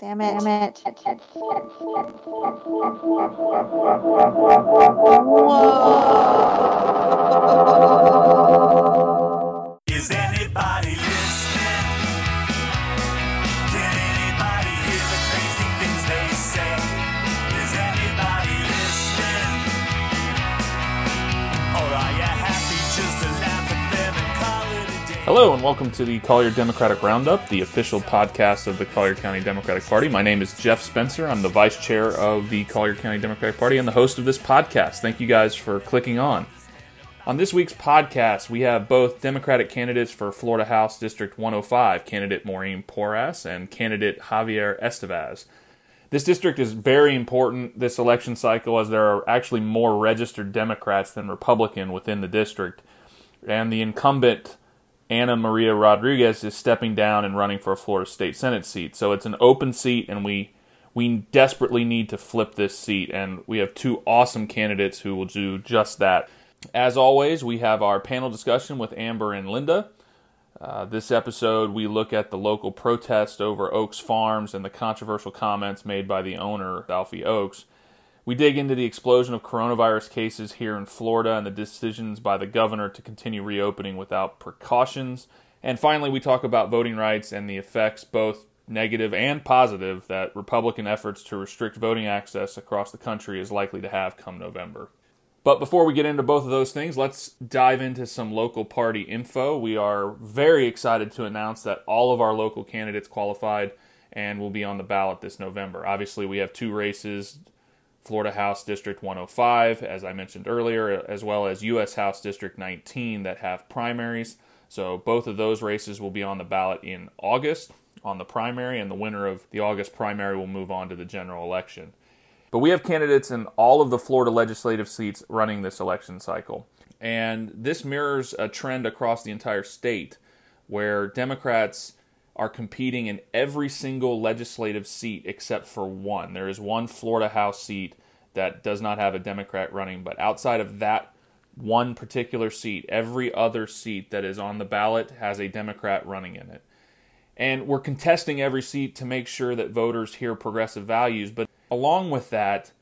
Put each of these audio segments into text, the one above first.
Damn it. Damn it. Whoa. Hello, and welcome to the Collier Democratic Roundup, the official podcast of the Collier County Democratic Party. My name is Jeff Spencer. I'm the vice chair of the Collier County Democratic Party and the host of this podcast. Thank you guys for clicking on. On this week's podcast, we have both Democratic candidates for Florida House District 105, candidate Maureen Porras and candidate Javier Estevez. This district is very important this election cycle as there are actually more registered Democrats than Republican within the district. And the incumbent Ana Maria Rodriguez is stepping down and running for a Florida State Senate seat. So it's an open seat and we we desperately need to flip this seat and we have two awesome candidates who will do just that. As always, we have our panel discussion with Amber and Linda. Uh, this episode, we look at the local protest over Oakes Farms and the controversial comments made by the owner, Alfie Oakes. We dig into the explosion of coronavirus cases here in Florida and the decisions by the governor to continue reopening without precautions. And finally, we talk about voting rights and the effects, both negative and positive, that Republican efforts to restrict voting access across the country is likely to have come November. But before we get into both of those things, let's dive into some local party info. We are very excited to announce that all of our local candidates qualified and will be on the ballot this November. Obviously, we have two races Florida House District 105, as I mentioned earlier, as well as U.S. House District 19 that have primaries. So both of those races will be on the ballot in August on the primary, and the winner of the August primary will move on to the general election. But we have candidates in all of the Florida legislative seats running this election cycle. And this mirrors a trend across the entire state where Democrats are competing in every single legislative seat except for one. There is one Florida House seat that does not have a Democrat running, but outside of that one particular seat, every other seat that is on the ballot has a Democrat running in it. And we're contesting every seat to make sure that voters hear progressive values, but along with that,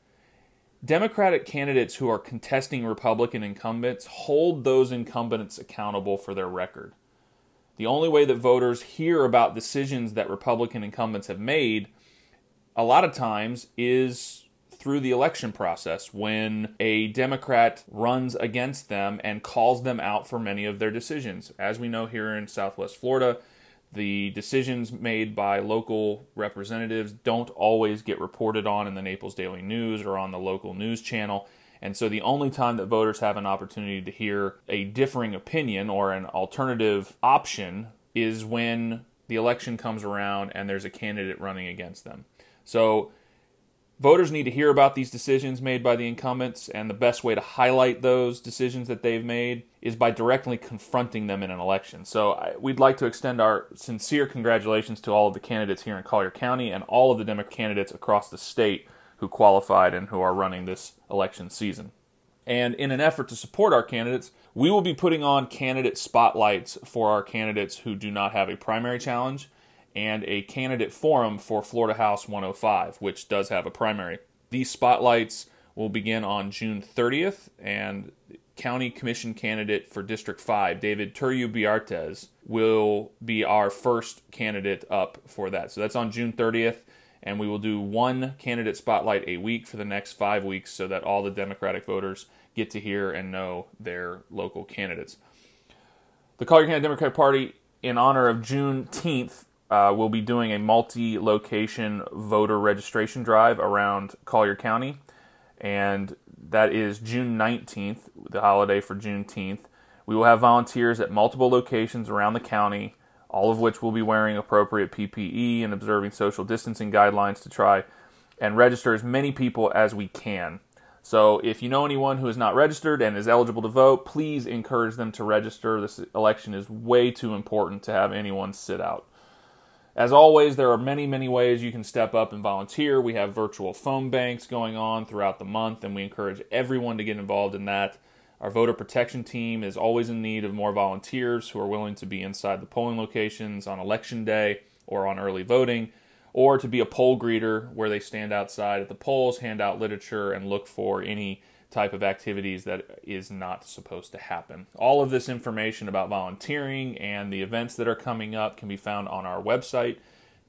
Democratic candidates who are contesting Republican incumbents hold those incumbents accountable for their record. The only way that voters hear about decisions that Republican incumbents have made, a lot of times, is through the election process when a Democrat runs against them and calls them out for many of their decisions. As we know here in Southwest Florida, the decisions made by local representatives don't always get reported on in the Naples Daily News or on the local news channel. And so the only time that voters have an opportunity to hear a differing opinion or an alternative option is when the election comes around and there's a candidate running against them. So voters need to hear about these decisions made by the incumbents, and the best way to highlight those decisions that they've made is by directly confronting them in an election. So I, we'd like to extend our sincere congratulations to all of the candidates here in Collier County and all of the Democratic candidates across the state who qualified and who are running this election season. And in an effort to support our candidates, we will be putting on candidate spotlights for our candidates who do not have a primary challenge and a candidate forum for Florida House 105, which does have a primary. These spotlights will begin on June 30th, and County Commission candidate for District 5, David Turyu Biartez, will be our first candidate up for that. So that's on June 30th, and we will do one candidate spotlight a week for the next five weeks so that all the Democratic voters get to hear and know their local candidates. The Collier County Democratic Party, in honor of Juneteenth, uh, we'll be doing a multi location voter registration drive around Collier County. And that is June 19th, the holiday for Juneteenth. We will have volunteers at multiple locations around the county, all of which will be wearing appropriate PPE and observing social distancing guidelines to try and register as many people as we can. So, if you know anyone who is not registered and is eligible to vote, please encourage them to register. This election is way too important to have anyone sit out. As always, there are many, many ways you can step up and volunteer. We have virtual phone banks going on throughout the month, and we encourage everyone to get involved in that. Our voter protection team is always in need of more volunteers who are willing to be inside the polling locations on election day or on early voting. or to be a poll greeter where they stand outside at the polls, hand out literature, and look for any type of activities that is not supposed to happen. All of this information about volunteering and the events that are coming up can be found on our website,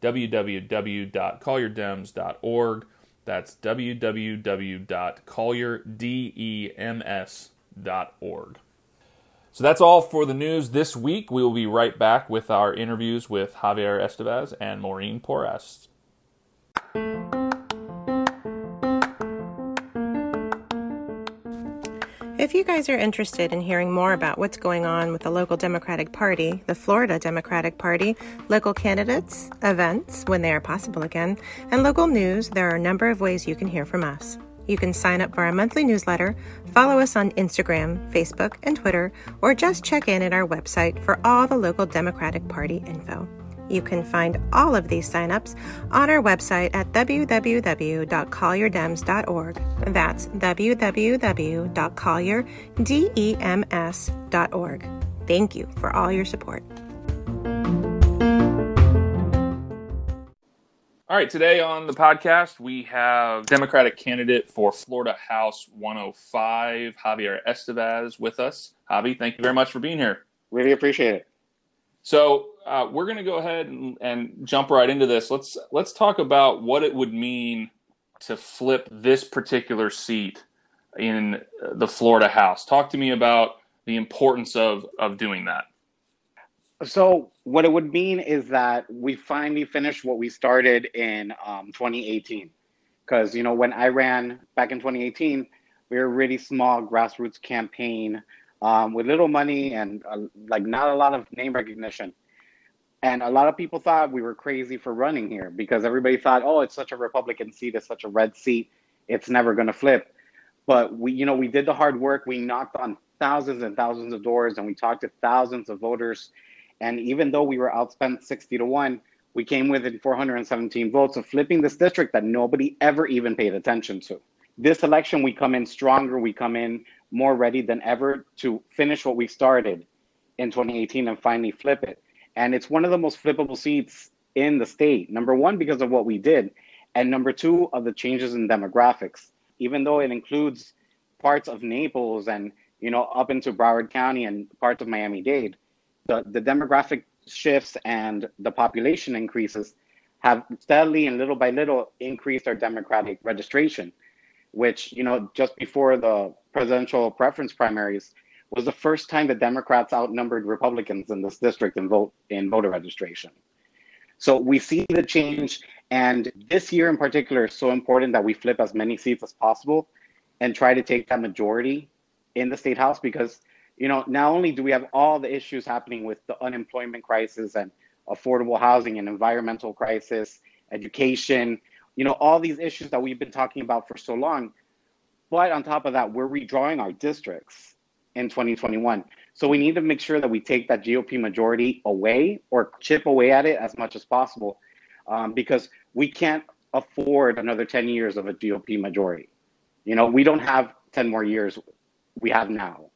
www.collierdems.org. That's www.collierdems.org. So that's all for the news this week. We will be right back with our interviews with Javier Estevez and Maureen Porras. If you guys are interested in hearing more about what's going on with the local Democratic Party, the Florida Democratic Party, local candidates, events when they are possible again, and local news, there are a number of ways you can hear from us. You can sign up for our monthly newsletter, follow us on Instagram, Facebook, and Twitter, or just check in at our website for all the local Democratic Party info. You can find all of these signups on our website at www.collierdems.org. That's www.collierdems.org. Thank you for all your support. All right, today on the podcast, we have Democratic candidate for Florida House 105, Javier Estevez, with us. Javi, thank you very much for being here. Really appreciate it. So uh, we're going to go ahead and, and jump right into this. Let's let's talk about what it would mean to flip this particular seat in the Florida House. Talk to me about the importance of of doing that. So, what it would mean is that we finally finished what we started in um, 2018. Because, you know, when I ran back in 2018, we were a really small grassroots campaign um, with little money and uh, like not a lot of name recognition. And a lot of people thought we were crazy for running here because everybody thought, oh, it's such a Republican seat, it's such a red seat, it's never going to flip. But we, you know, we did the hard work. We knocked on thousands and thousands of doors, and we talked to thousands of voters. And even though we were outspent sixty to one, we came within 417 votes of flipping this district that nobody ever even paid attention to. This election, we come in stronger. We come in more ready than ever to finish what we started in 2018 and finally flip it. And it's one of the most flippable seats in the state. Number one, because of what we did. And number two, of the changes in demographics. Even though it includes parts of Naples and, you know, up into Broward County and parts of Miami Dade, the, the demographic shifts and the population increases have steadily and little by little increased our Democratic registration, which, you know, just before the presidential preference primaries, was the first time the Democrats outnumbered Republicans in this district in vote in voter registration. So we see the change, and this year in particular is so important that we flip as many seats as possible and try to take that majority in the state house because you know not only do we have all the issues happening with the unemployment crisis and affordable housing and environmental crisis, education, you know all these issues that we've been talking about for so long, but on top of that, we're redrawing our districts in 2021. So we need to make sure that we take that GOP majority away or chip away at it as much as possible um, because we can't afford another 10 years of a GOP majority. You know, we don't have 10 more years, we have now.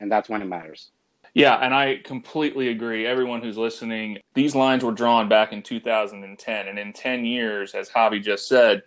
And that's when it matters. Yeah, and I completely agree. Everyone who's listening, these lines were drawn back in 2010. And in 10 years, as Javi just said,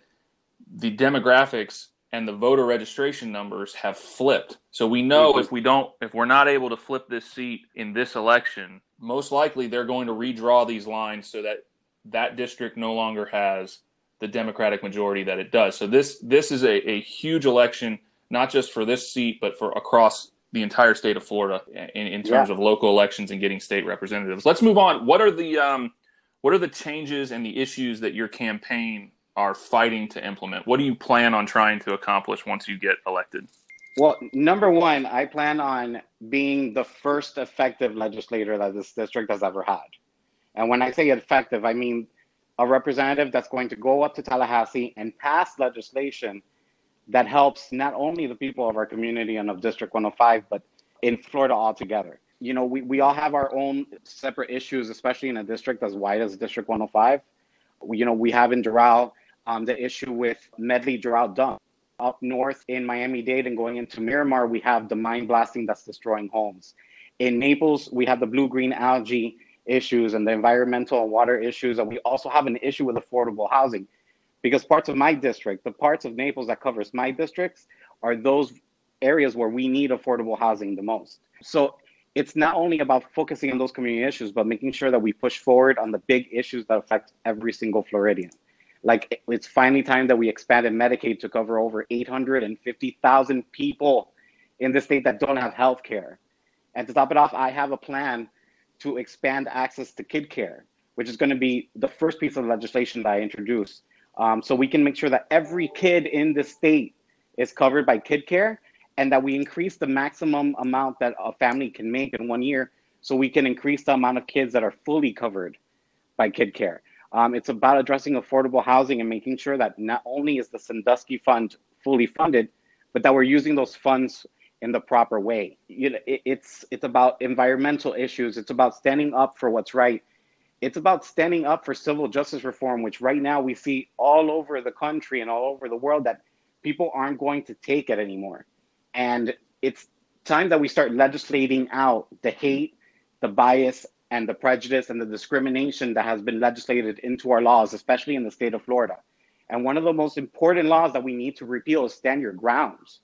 the demographics and the voter registration numbers have flipped. So we know mm-hmm. if we don't, if we're not able to flip this seat in this election, most likely they're going to redraw these lines so that that district no longer has the Democratic majority that it does. So this this is a, a huge election, not just for this seat, but for across the entire state of Florida in, in terms Yeah. of local elections and getting state representatives. Let's move on. What are the um, what are the changes and the issues that your campaign are fighting to implement? What do you plan on trying to accomplish once you get elected? Well, number one, I plan on being the first effective legislator that this district has ever had. And when I say effective, I mean a representative that's going to go up to Tallahassee and pass legislation that helps not only the people of our community and of District 105, but in Florida altogether. You know, we, we all have our own separate issues, especially in a district as wide as District 105. We, you know, we have in Doral um, the issue with Medley Doral Dump. Up north in Miami Dade and going into Miramar, we have the mine blasting that's destroying homes. In Naples, we have the blue green algae issues and the environmental and water issues, and we also have an issue with affordable housing, because parts of my district, the parts of Naples that covers my districts, are those areas where we need affordable housing the most. So it's not only about focusing on those community issues, but making sure that we push forward on the big issues that affect every single Floridian. Like it's finally time that we expanded Medicaid to cover over 850,000 people in the state that don't have health care. And to top it off, I have a plan to expand access to kid care, which is going to be the first piece of legislation that I introduce. Um, so we can make sure that every kid in the state is covered by kid care and that we increase the maximum amount that a family can make in one year so we can increase the amount of kids that are fully covered by kid care. Um, it's about addressing affordable housing and making sure that not only is the Sadowski Fund fully funded, but that we're using those funds in the proper way. You know, it, it's it's about environmental issues. It's about standing up for what's right. It's about standing up for civil justice reform, which right now we see all over the country and all over the world that people aren't going to take it anymore. And it's time that we start legislating out the hate, the bias, and the prejudice and the discrimination that has been legislated into our laws, especially in the state of Florida. And one of the most important laws that we need to repeal is stand your grounds,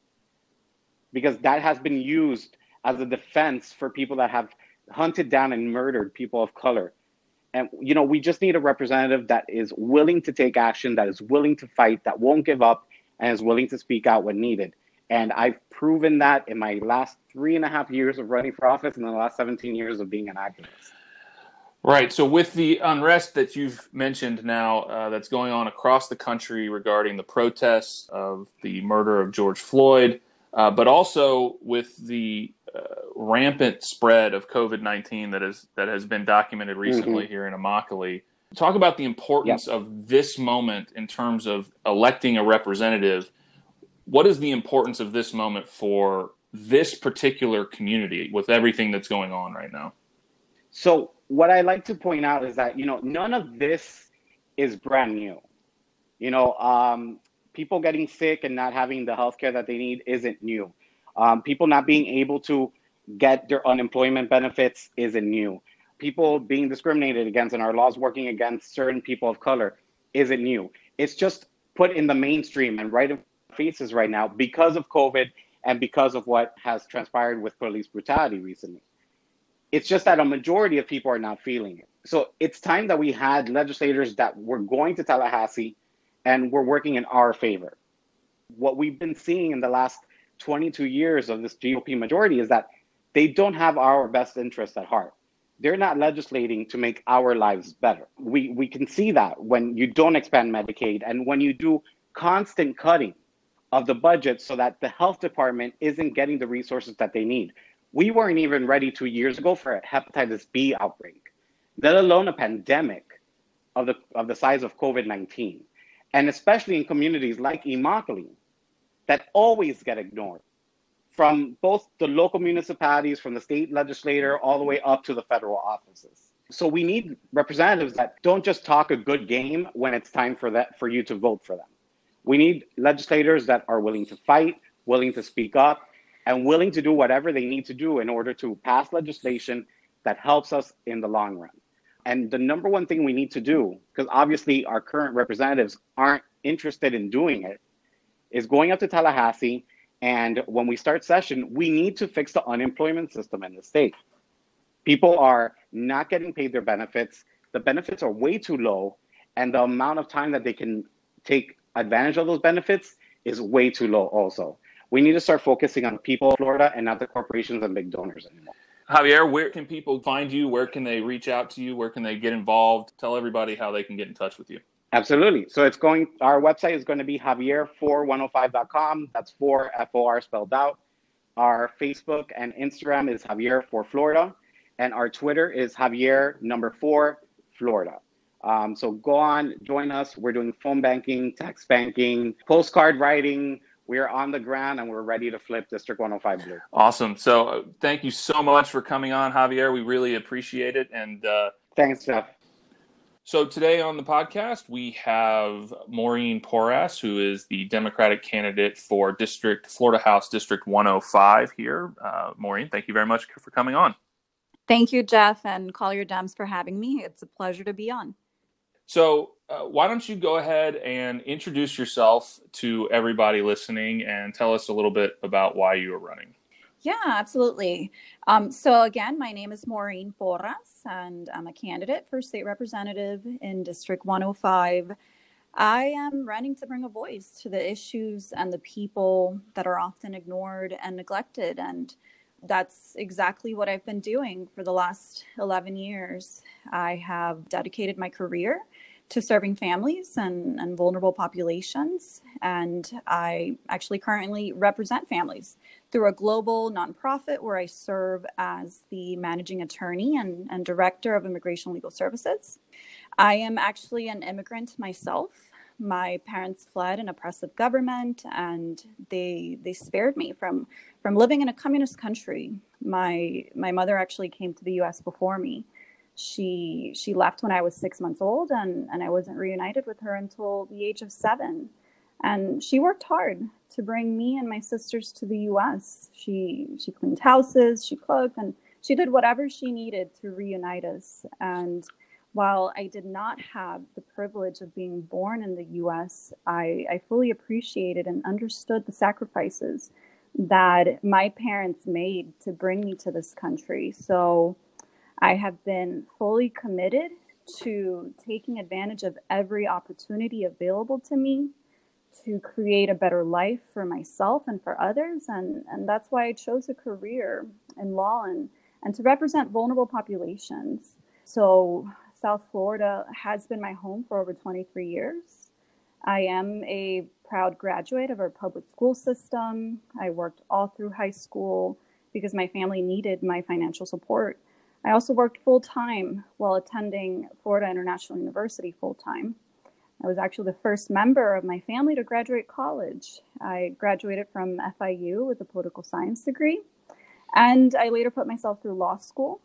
because that has been used as a defense for people that have hunted down and murdered people of color. And you know, we just need a representative that is willing to take action, that is willing to fight, that won't give up, and is willing to speak out when needed. And I've proven that in my last three and a half years of running for office and in the last 17 years of being an activist. Right. So, with the unrest that you've mentioned now uh, that's going on across the country regarding the protests of the murder of George Floyd, uh, but also with the uh, rampant spread of COVID nineteen that is that has been documented recently Mm-hmm. here in Immokalee, talk about the importance of this moment in terms of electing a representative. What is the importance of this moment for this particular community with everything that's going on right now? So what I like to point out is that you know none of this is brand new. You know, um, people getting sick and not having the health care that they need isn't new. Um, people not being able to get their unemployment benefits isn't new. People being discriminated against and our laws working against certain people of color isn't new. It's just put in the mainstream and right in faces right now because of COVID and because of what has transpired with police brutality recently. It's just that a majority of people are not feeling it. So it's time that we had legislators that were going to Tallahassee and were working in our favor. What we've been seeing in the last 22 years of this GOP majority is that they don't have our best interests at heart. They're not legislating to make our lives better. We, we can see that when you don't expand Medicaid and when you do constant cutting of the budget so that the health department isn't getting the resources that they need. We weren't even ready two years ago for a hepatitis B outbreak, let alone a pandemic of the, of the size of COVID 19. And especially in communities like Immokalee that always get ignored from both the local municipalities, from the state legislator, all the way up to the federal offices. So we need representatives that don't just talk a good game when it's time for that for you to vote for them. We need legislators that are willing to fight, willing to speak up, and willing to do whatever they need to do in order to pass legislation that helps us in the long run. And the number one thing we need to do, because obviously our current representatives aren't interested in doing it, is going up to Tallahassee. And when we start session, we need to fix the unemployment system in the state. People are not getting paid their benefits. The benefits are way too low. And the amount of time that they can take advantage of those benefits is way too low, also. We need to start focusing on people in Florida and not the corporations and big donors anymore. Javier, where can people find you? Where can they reach out to you? Where can they get involved? Tell everybody how they can get in touch with you. Absolutely. So it's going, our website is going to be javier4105.com. That's for F O R spelled out. Our Facebook and Instagram is Javier for Florida. And our Twitter is Javier number four Florida. Um, so go on, join us. We're doing phone banking, text banking, postcard writing. We are on the ground and we're ready to flip District 105 blue. Awesome. So uh, thank you so much for coming on, Javier. We really appreciate it. And uh, Thanks, Jeff. so today on the podcast, we have Maureen Porras, who is the Democratic candidate for District Florida House District 105 here. Uh, Maureen, thank you very much for coming on. Thank you, Jeff and Collier Dems, for having me. It's a pleasure to be on. So, uh, why don't you go ahead and introduce yourself to everybody listening and tell us a little bit about why you are running? Yeah, absolutely. Um, so, again, my name is Maureen Porras, and I'm a candidate for state representative in District 105. I am running to bring a voice to the issues and the people that are often ignored and neglected. And that's exactly what I've been doing for the last 11 years. I have dedicated my career to serving families and, and vulnerable populations. And I actually currently represent families through a global nonprofit where I serve as the managing attorney and, and director of immigration legal services. I am actually an immigrant myself. My parents fled an oppressive government and they they spared me from from living in a communist country. My my mother actually came to the US before me she she left when I was six months old, and and I wasn't reunited with her until the age of seven. And she worked hard to bring me and my sisters to the U.S. She she cleaned houses, she cooked, and she did whatever she needed to reunite us. And while I did not have the privilege of being born in the U.S., I, I fully appreciated and understood the sacrifices that my parents made to bring me to this country. So I have been fully committed to taking advantage of every opportunity available to me to create a better life for myself and for others. And, and that's why I chose a career in law and, and to represent vulnerable populations. So, South Florida has been my home for over 23 years. I am a proud graduate of our public school system. I worked all through high school because my family needed my financial support. I also worked full time while attending Florida International University full time. I was actually the first member of my family to graduate college. I graduated from FIU with a political science degree, and I later put myself through law school.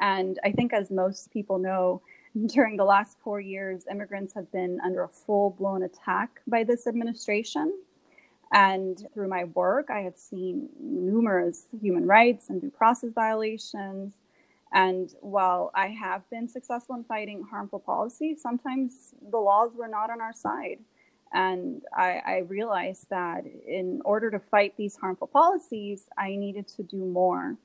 And I think, as most people know, during the last four years, immigrants have been under a full blown attack by this administration. And through my work, I have seen numerous human rights and due process violations, and while I have been successful in fighting harmful policy, sometimes the laws were not on our side. And I, I, realized that in order to fight these harmful policies, I needed to do more.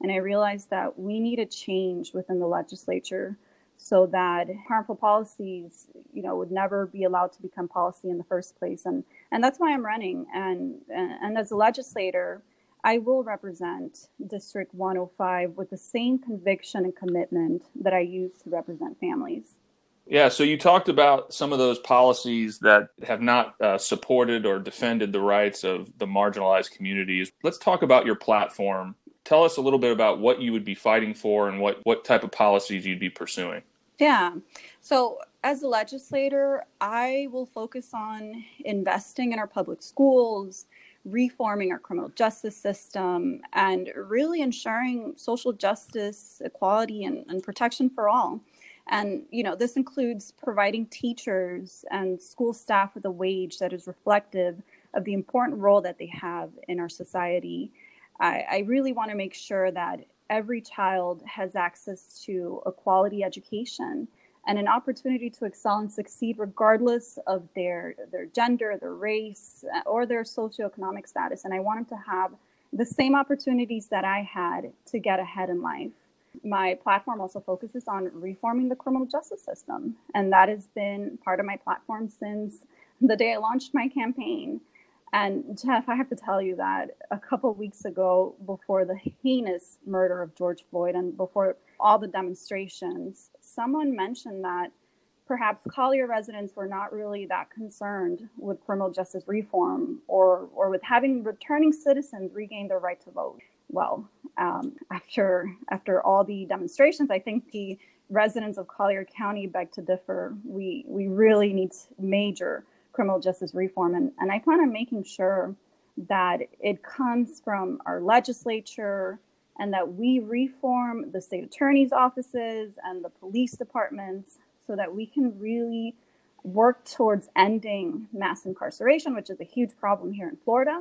And I realized that we need a change within the legislature so that harmful policies, you know, would never be allowed to become policy in the first place. And and that's why I'm running. And and, and as a legislator, I will represent District 105 with the same conviction and commitment that I use to represent families. Yeah, so you talked about some of those policies that have not uh, supported or defended the rights of the marginalized communities. Let's talk about your platform. Tell us a little bit about what you would be fighting for and what, what type of policies you'd be pursuing. Yeah. So, as a legislator, I will focus on investing in our public schools, reforming our criminal justice system and really ensuring social justice, equality, and, and protection for all. And you know, this includes providing teachers and school staff with a wage that is reflective of the important role that they have in our society. I, I really want to make sure that every child has access to a quality education and an opportunity to excel and succeed regardless of their their gender, their race, uh, or their socioeconomic status. And I want them to have the same opportunities that I had to get ahead in life. My platform also focuses on reforming the criminal justice system, and that has been part of my platform since the day I launched my campaign. And Jeff, I have to tell you that a couple weeks ago, before the heinous murder of George Floyd and before all the demonstrations, someone mentioned that perhaps Collier residents were not really that concerned with criminal justice reform or, or with having returning citizens regain their right to vote. Well, um, after after all the demonstrations, I think the residents of Collier County beg to differ. We we really need major criminal justice reform, and, and I plan on making sure that it comes from our legislature, and that we reform the state attorney's offices and the police departments so that we can really work towards ending mass incarceration, which is a huge problem here in Florida.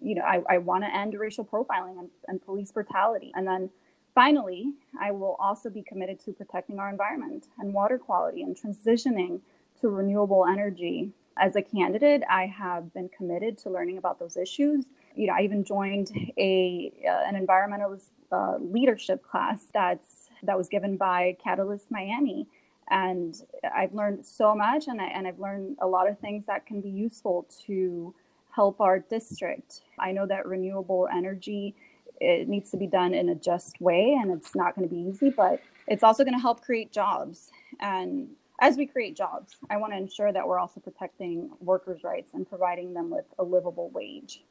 You know, I, I want to end racial profiling and, and police brutality. And then Finally, I will also be committed to protecting our environment and water quality and transitioning to renewable energy. As a candidate, I have been committed to learning about those issues. You know, I even joined a uh, an environmental uh, leadership class that's that was given by Catalyst Miami, and I've learned so much, and I and I've learned a lot of things that can be useful to help our district. I know that renewable energy it needs to be done in a just way and it's not going to be easy but it's also going to help create jobs. And as we create jobs i want to ensure that we're also protecting workers rights and providing them with a livable wage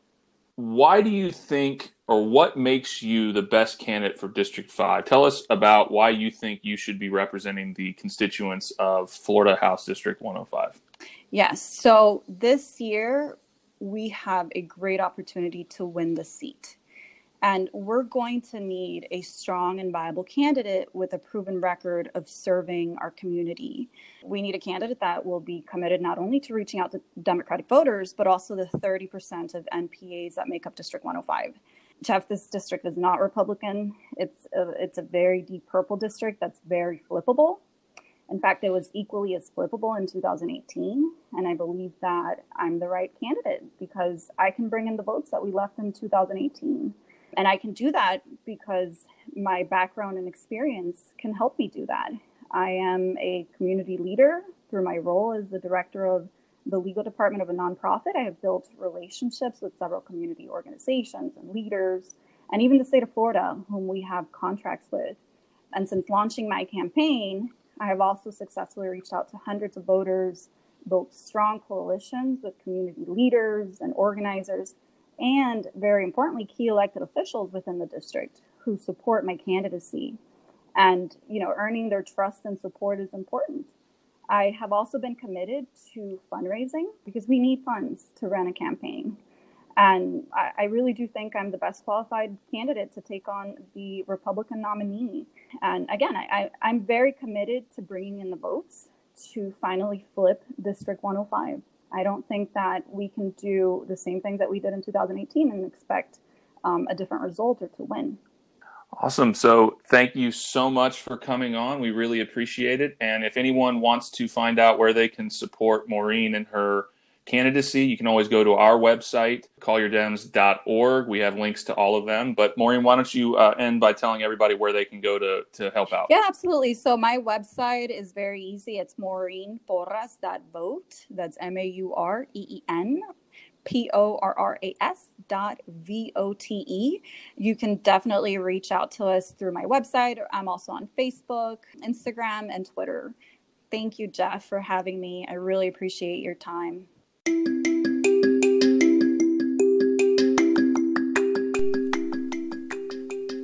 why do you think or what makes you the best candidate for district 5 tell us about why you think you should be representing the constituents of florida house district 105 yes. So this year we have a great opportunity to win the seat and we're going to need a strong and viable candidate with a proven record of serving our community. We need a candidate that will be committed not only to reaching out to Democratic voters, but also the 30% of NPAs that make up District 105. Jeff, this district is not Republican. It's a, it's a very deep purple district that's very flippable. In fact, it was equally as flippable in 2018. And I believe that I'm the right candidate because I can bring in the votes that we left in 2018. And I can do that because my background and experience can help me do that. I am a community leader through my role as the director of the legal department of a nonprofit. I have built relationships with several community organizations and leaders, and even the state of Florida, whom we have contracts with. And since launching my campaign, I have also successfully reached out to hundreds of voters, built strong coalitions with community leaders and organizers, and very importantly, key elected officials within the district who support my candidacy. And, you know, earning their trust and support is important. I have also been committed to fundraising because we need funds to run a campaign. And I, I, really do think I'm the best qualified candidate to take on the Republican nominee. And again, I, I, I'm very committed to bringing in the votes to finally flip District 105. I don't think that we can do the same thing that we did in 2018 and expect um, a different result or to win. Awesome. So, thank you so much for coming on. We really appreciate it. And if anyone wants to find out where they can support Maureen and her candidacy, you can always go to our website, collierdems.org. We have links to all of them. But Maureen, why don't you uh, end by telling everybody where they can go to, to help out? Yeah, absolutely. So my website is very easy. It's maureenporras.vote. That's M A U R E E N P O R R A S dot V O T E. You can definitely reach out to us through my website. I'm also on Facebook, Instagram, and Twitter. Thank you, Jeff, for having me. I really appreciate your time.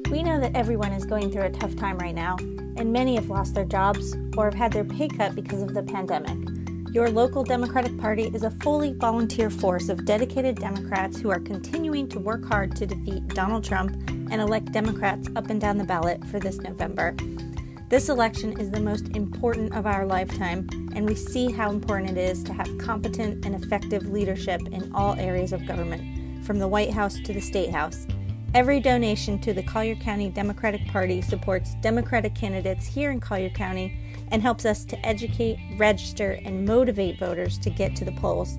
We know that everyone is going through a tough time right now, and many have lost their jobs or have had their pay cut because of the pandemic. Your local Democratic Party is a fully volunteer force of dedicated Democrats who are continuing to work hard to defeat Donald Trump and elect Democrats up and down the ballot for this November. This election is the most important of our lifetime, and we see how important it is to have competent and effective leadership in all areas of government, from the White House to the State House. Every donation to the Collier County Democratic Party supports Democratic candidates here in Collier County and helps us to educate, register, and motivate voters to get to the polls.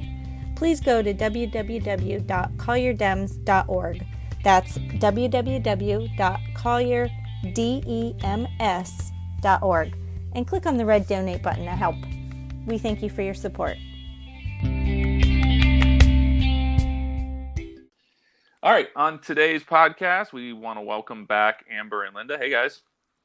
Please go to www.collierdems.org. That's www.collierdems.org and click on the red donate button to help. We thank you for your support. All right, on today's podcast, we want to welcome back Amber and Linda. Hey, guys.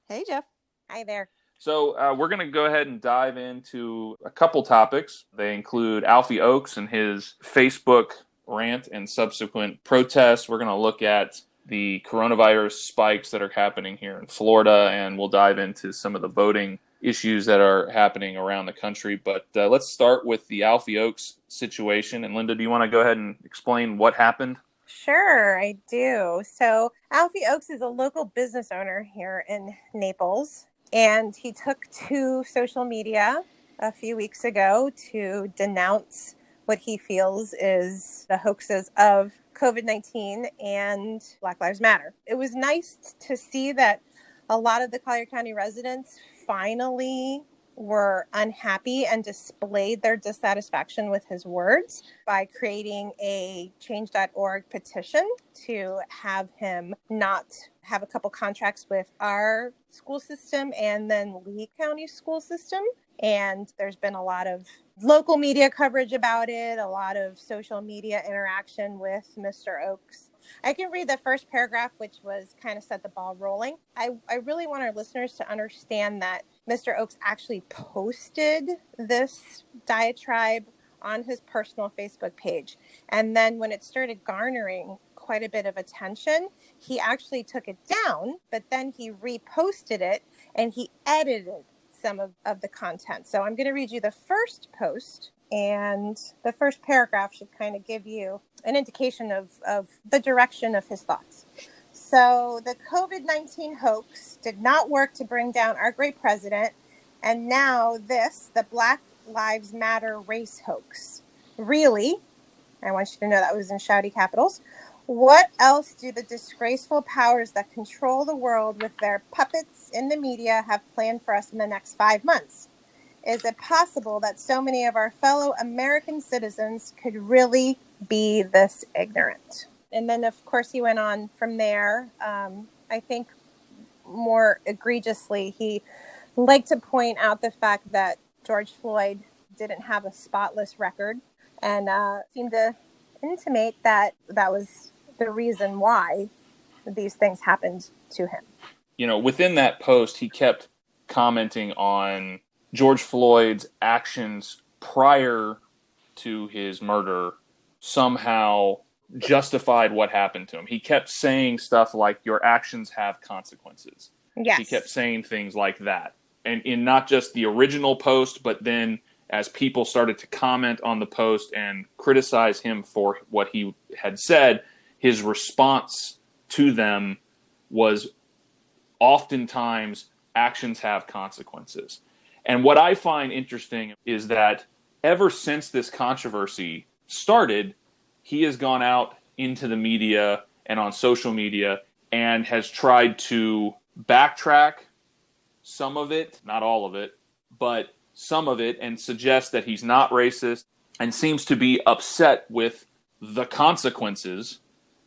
Hey, Jeff. Hi there. So, uh, we're going to go ahead and dive into a couple topics. They include Alfie Oakes and his Facebook rant and subsequent protests. We're going to look at the coronavirus spikes that are happening here in Florida, and we'll dive into some of the voting issues that are happening around the country. But uh, let's start with the Alfie Oakes situation. And Linda, do you want to go ahead and explain what happened? Sure, I do. So, Alfie Oakes is a local business owner here in Naples, and he took to social media a few weeks ago to denounce what he feels is the hoaxes of COVID 19 and Black Lives Matter. It was nice to see that a lot of the Collier County residents finally were unhappy and displayed their dissatisfaction with his words by creating a change.org petition to have him not have a couple contracts with our school system and then Lee County school system. And there's been a lot of local media coverage about it, a lot of social media interaction with Mr. Oakes. I can read the first paragraph, which was kind of set the ball rolling. I, I really want our listeners to understand that Mr. Oakes actually posted this diatribe on his personal Facebook page. And then when it started garnering quite a bit of attention, he actually took it down, but then he reposted it and he edited some of, of the content. So I'm going to read you the first post, and the first paragraph should kind of give you an indication of, of the direction of his thoughts. So the COVID 19 hoax did not work to bring down our great president. And now this, the Black Lives Matter race hoax. Really? I want you to know that was in shouty capitals. What else do the disgraceful powers that control the world with their puppets in the media have planned for us in the next five months? Is it possible that so many of our fellow American citizens could really be this ignorant? And then, of course, he went on from there. Um, I think more egregiously, he liked to point out the fact that George Floyd didn't have a spotless record and uh, seemed to intimate that that was the reason why these things happened to him. You know, within that post, he kept commenting on George Floyd's actions prior to his murder somehow justified what happened to him. He kept saying stuff like, Your actions have consequences. Yes. He kept saying things like that. And in not just the original post, but then as people started to comment on the post and criticize him for what he had said, his response to them was oftentimes actions have consequences. And what I find interesting is that ever since this controversy started, he has gone out into the media and on social media and has tried to backtrack some of it, not all of it, but some of it, and suggest that he's not racist and seems to be upset with the consequences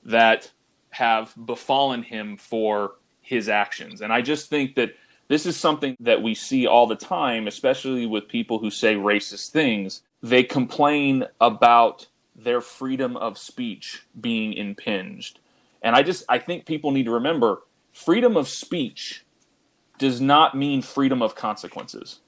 that have befallen him for his actions. And I just think that this is something that we see all the time, especially with people who say racist things. They complain about their freedom of speech being impinged. And I just I think people need to remember freedom of speech does not mean freedom of consequences.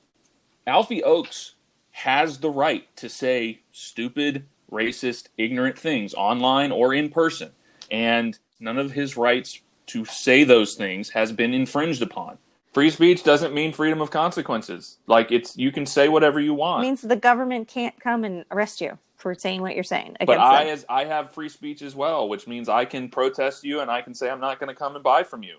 Alfie Oakes has the right to say stupid, racist, ignorant things online or in person. And none of his rights to say those things has been infringed upon. Free speech doesn't mean freedom of consequences. Like it's you can say whatever you want. It means the government can't come and arrest you for saying what you're saying. but I them. as I have free speech as well, which means I can protest you and I can say I'm not going to come and buy from you.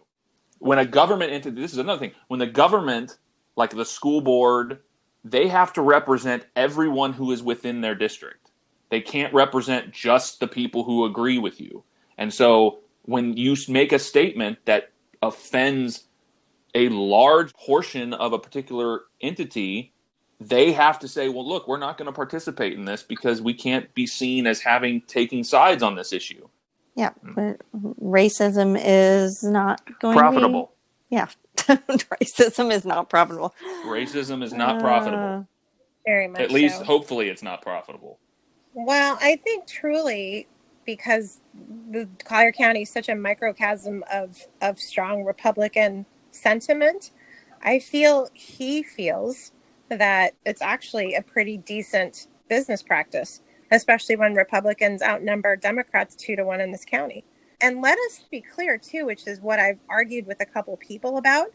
When a government entity, this is another thing. When the government, like the school board, they have to represent everyone who is within their district. They can't represent just the people who agree with you. And so when you make a statement that offends a large portion of a particular entity, they have to say, well, look, we're not going to participate in this because we can't be seen as having taking sides on this issue. yeah, hmm. but racism is not going Profitable. To be, yeah, racism is not profitable. Racism is not profitable. Very much At least, so. hopefully, it's not profitable. Well, I think truly because the Collier County is such a microcosm of of strong Republican sentiment, I feel he feels that it's actually a pretty decent business practice, especially when Republicans outnumber Democrats two to one in this county. And let us be clear too, which is what I've argued with a couple people about.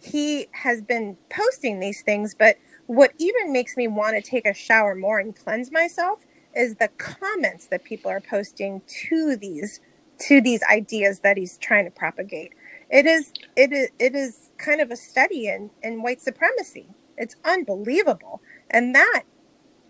He has been posting these things, but what even makes me want to take a shower more and cleanse myself is the comments that people are posting to these to these ideas that he's trying to propagate. It is it is it is kind of a study in in white supremacy. It's unbelievable, and that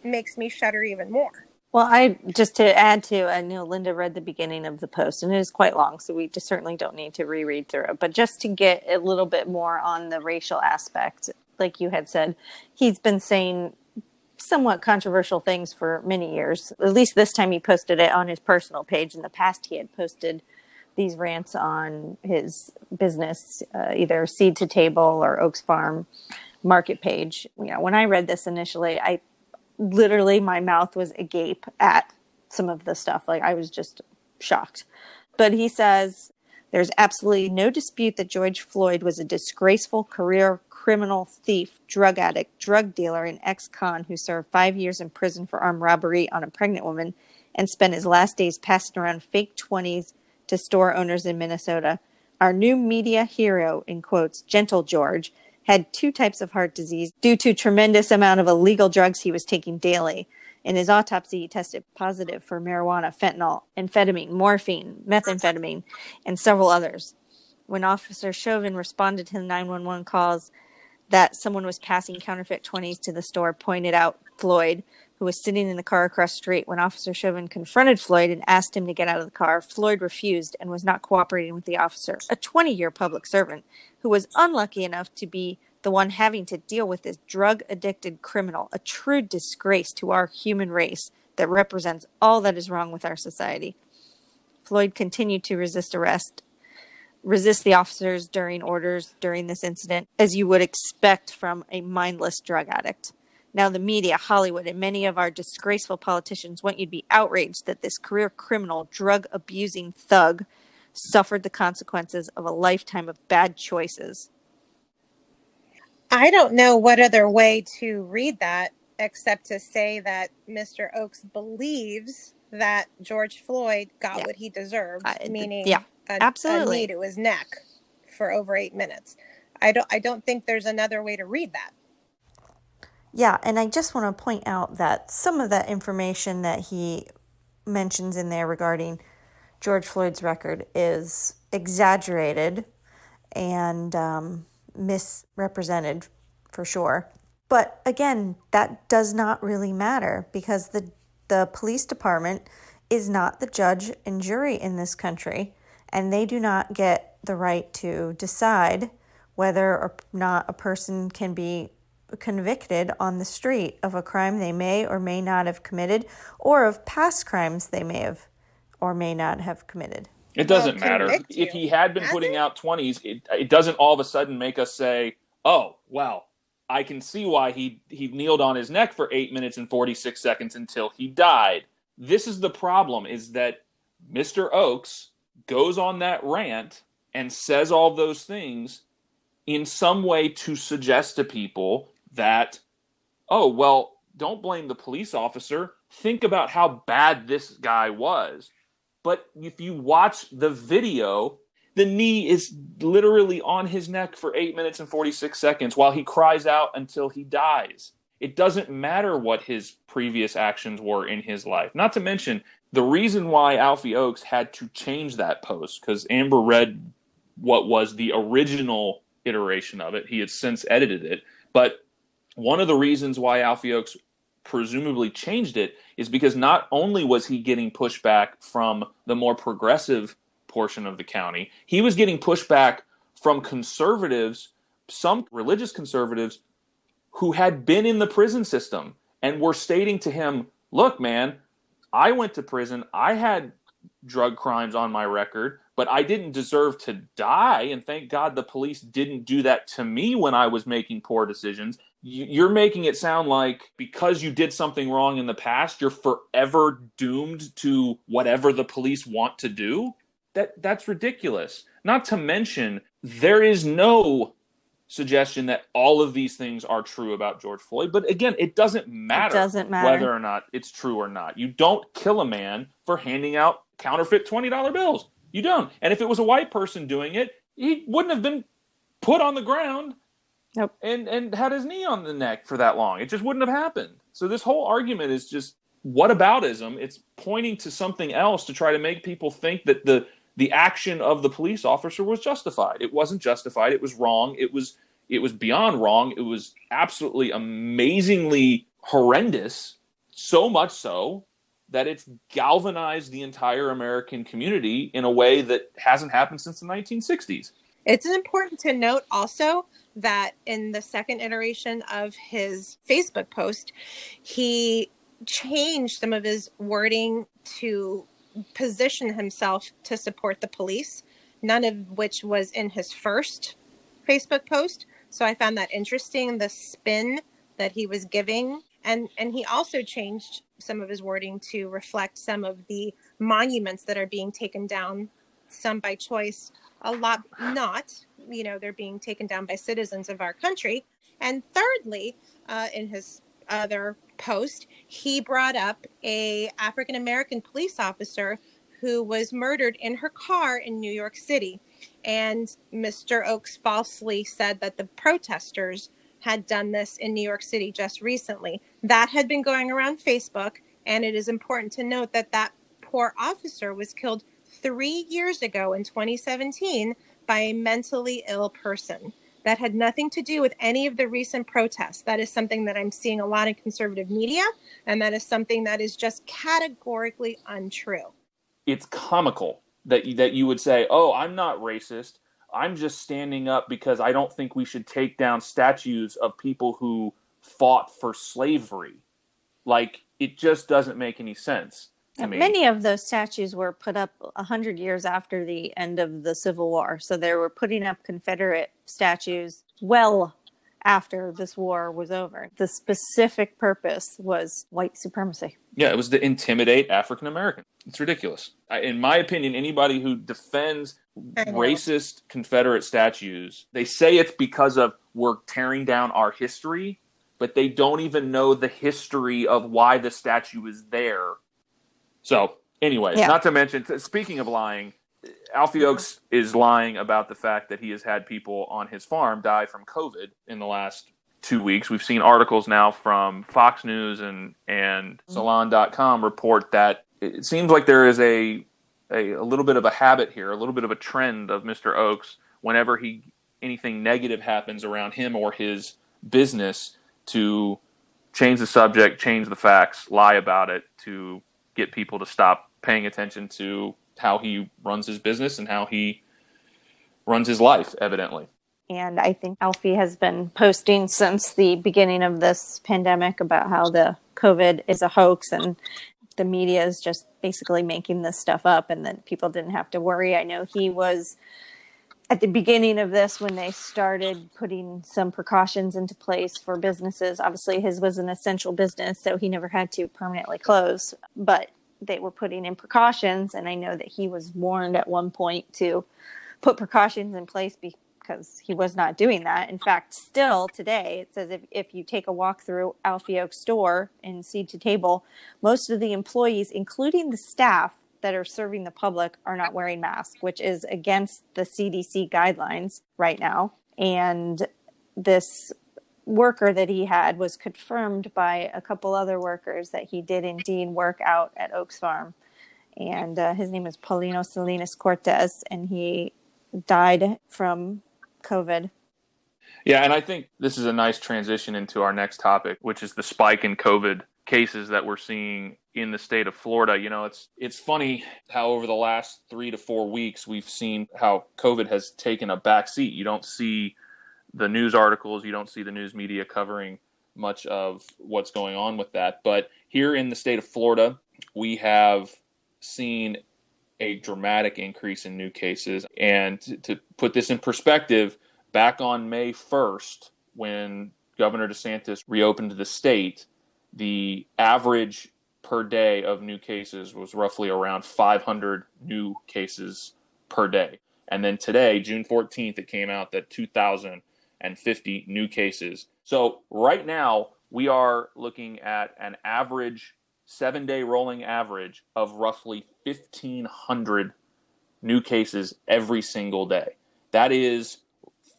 makes me shudder even more. Well, I just to add to, I know Linda read the beginning of the post, and it is quite long, so we just certainly don't need to reread through it. But just to get a little bit more on the racial aspect, like you had said, he's been saying somewhat controversial things for many years. At least this time he posted it on his personal page. In the past, he had posted these rants on his business, uh, either Seed to Table or Oakes Farm market page. You know, when I read this initially, I literally my mouth was agape at some of the stuff. Like I was just shocked. But he says there's absolutely no dispute that George Floyd was a disgraceful career criminal thief, drug addict, drug dealer, and ex con who served five years in prison for armed robbery on a pregnant woman and spent his last days passing around fake 20s to store owners in Minnesota. Our new media hero, in quotes, Gentle George, had two types of heart disease due to tremendous amount of illegal drugs he was taking daily. In his autopsy, he tested positive for marijuana, fentanyl, amphetamine, morphine, methamphetamine, and several others. When Officer Chauvin responded to the 911 calls that someone was passing counterfeit 20s to the store, pointed out Floyd, who was sitting in the car across the street. When Officer Chauvin confronted Floyd and asked him to get out of the car, Floyd refused and was not cooperating with the officer, a 20 year public servant who was unlucky enough to be the one having to deal with this drug addicted criminal, a true disgrace to our human race that represents all that is wrong with our society. Floyd continued to resist arrest, resist the officers during orders during this incident, as you would expect from a mindless drug addict. Now, the media, Hollywood, and many of our disgraceful politicians want you to be outraged that this career criminal, drug abusing thug suffered the consequences of a lifetime of bad choices. I don't know what other way to read that except to say that Mr. Oakes believes that George Floyd got Yeah. what he deserved, th- meaning yeah, a, a absolutely. knee to his neck for over eight minutes. I don't. I don't think there's another way to read that. Yeah, and I just want to point out that some of that information that he mentions in there regarding George Floyd's record is exaggerated and um, misrepresented for sure. But again, that does not really matter because the the police department is not the judge and jury in this country, and they do not get the right to decide whether or not a person can be convicted on the street of a crime they may or may not have committed or of past crimes they may have or may not have committed. It doesn't Well, matter. convict If he had been Has putting it? out 20s, it, it doesn't all of a sudden make us say, oh, well, I can see why he, he kneeled on his neck for 8 minutes and 46 seconds until he died. This is the problem is that Mr. Oakes goes on that rant and says all those things in some way to suggest to people that, oh, well, don't blame the police officer. Think about how bad this guy was. But if you watch the video, the knee is literally on his neck for 8 minutes and 46 seconds while he cries out until he dies. It doesn't matter what his previous actions were in his life. Not to mention, the reason why Alfie Oakes had to change that post, because Amber read what was the original iteration of it. He had since edited it. But one of the reasons why Alfie Oakes presumably changed it is because not only was he getting pushback from the more progressive portion of the county, he was getting pushback from conservatives, some religious conservatives who had been in the prison system and were stating to him, Look, man, I went to prison. I had drug crimes on my record, but I didn't deserve to die. And thank God the police didn't do that to me when I was making poor decisions. You- You're making it sound like because you did something wrong in the past, you're forever doomed to whatever the police want to do. That that's ridiculous. Not to mention, there is no suggestion that all of these things are true about George Floyd. But again, it doesn't matter, doesn't matter. whether or not it's true or not. You don't kill a man for handing out counterfeit $20 bills. You don't. And if it was a white person doing it, he wouldn't have been put on the ground Nope. and, and had his knee on the neck for that long. It just wouldn't have happened. So this whole argument is just what whataboutism. It's pointing to something else to try to make people think that the the action of the police officer was justified. It wasn't justified. It was wrong. It was it was beyond wrong. It was absolutely amazingly horrendous. So much so that it's galvanized the entire American community in a way that hasn't happened since the 1960s. It's important to note also that in the second iteration of his Facebook post, he changed some of his wording to position himself to support the police, none of which was in his first Facebook post. So I found that interesting, the spin that he was giving. And and he also changed some of his wording to reflect some of the monuments that are being taken down, some by choice, a lot not. You know, they're being taken down by citizens of our country. And thirdly, uh, in his other post, he brought up a African American police officer who was murdered in her car in New York City. And Mr. Oakes falsely said that the protesters had done this in New York City just recently. That had been going around Facebook, and it is important to note that that poor officer was killed three years ago in 2017 by a mentally ill person. That had nothing to do with any of the recent protests. That is something that I'm seeing a lot in conservative media, and that is something that is just categorically untrue. It's comical that you, that you would say, "Oh, I'm not racist. I'm just standing up because I don't think we should take down statues of people who fought for slavery." Like it just doesn't make any sense. Many of those statues were put up a hundred years after the end of the Civil War, so they were putting up Confederate statues well after this war was over. The specific purpose was white supremacy. Yeah, it was to intimidate African Americans. It's ridiculous. I, in my opinion, anybody who defends racist Confederate statues, they say it's because of we're tearing down our history, but they don't even know the history of why the statue is there. So, anyway, Yeah. not to mention, speaking of lying, Alfie mm-hmm. Oakes is lying about the fact that he has had people on his farm die from COVID in the last two weeks. We've seen articles now from Fox News and and mm-hmm. Salon.com report that it seems like there is a, a a little bit of a habit here, a little bit of a trend of Mr. Oakes whenever he anything negative happens around him or his business to change the subject, change the facts, lie about it to get people to stop paying attention to how he runs his business and how he runs his life evidently. And I think Alfie has been posting since the beginning of this pandemic about how the COVID is a hoax and the media is just basically making this stuff up and that people didn't have to worry. I know he was at the beginning of this when they started putting some precautions into place for businesses. Obviously, his was an essential business, so he never had to permanently close, but they were putting in precautions. And I know that he was warned at one point to put precautions in place because he was not doing that. In fact, still today, it says if, if you take a walk through Alfie Oak store in Seed to Table, most of the employees, including the staff that are serving the public, are not wearing masks, which is against the CDC guidelines right now. And this worker that he had was confirmed by a couple other workers that he did indeed work out at Oakes Farm. And uh, his name is Paulino Salinas Cortez, and he died from COVID. Yeah, and I think this is a nice transition into our next topic, which is the spike in COVID cases that we're seeing in the state of Florida. You know, it's it's funny how over the last 3 to 4 weeks we've seen how COVID has taken a back seat. You don't see the news articles, you don't see the news media covering much of what's going on with that. But here in the state of Florida, we have seen a dramatic increase in new cases. And to, put this in perspective, back on May 1st, when Governor DeSantis reopened the state, the average per day of new cases was roughly around 500 new cases per day. And then today, June 14th, it came out that 2,050 new cases. So right now, we are looking at an average seven day rolling average of roughly 1,500 new cases every single day. That is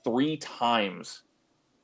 three times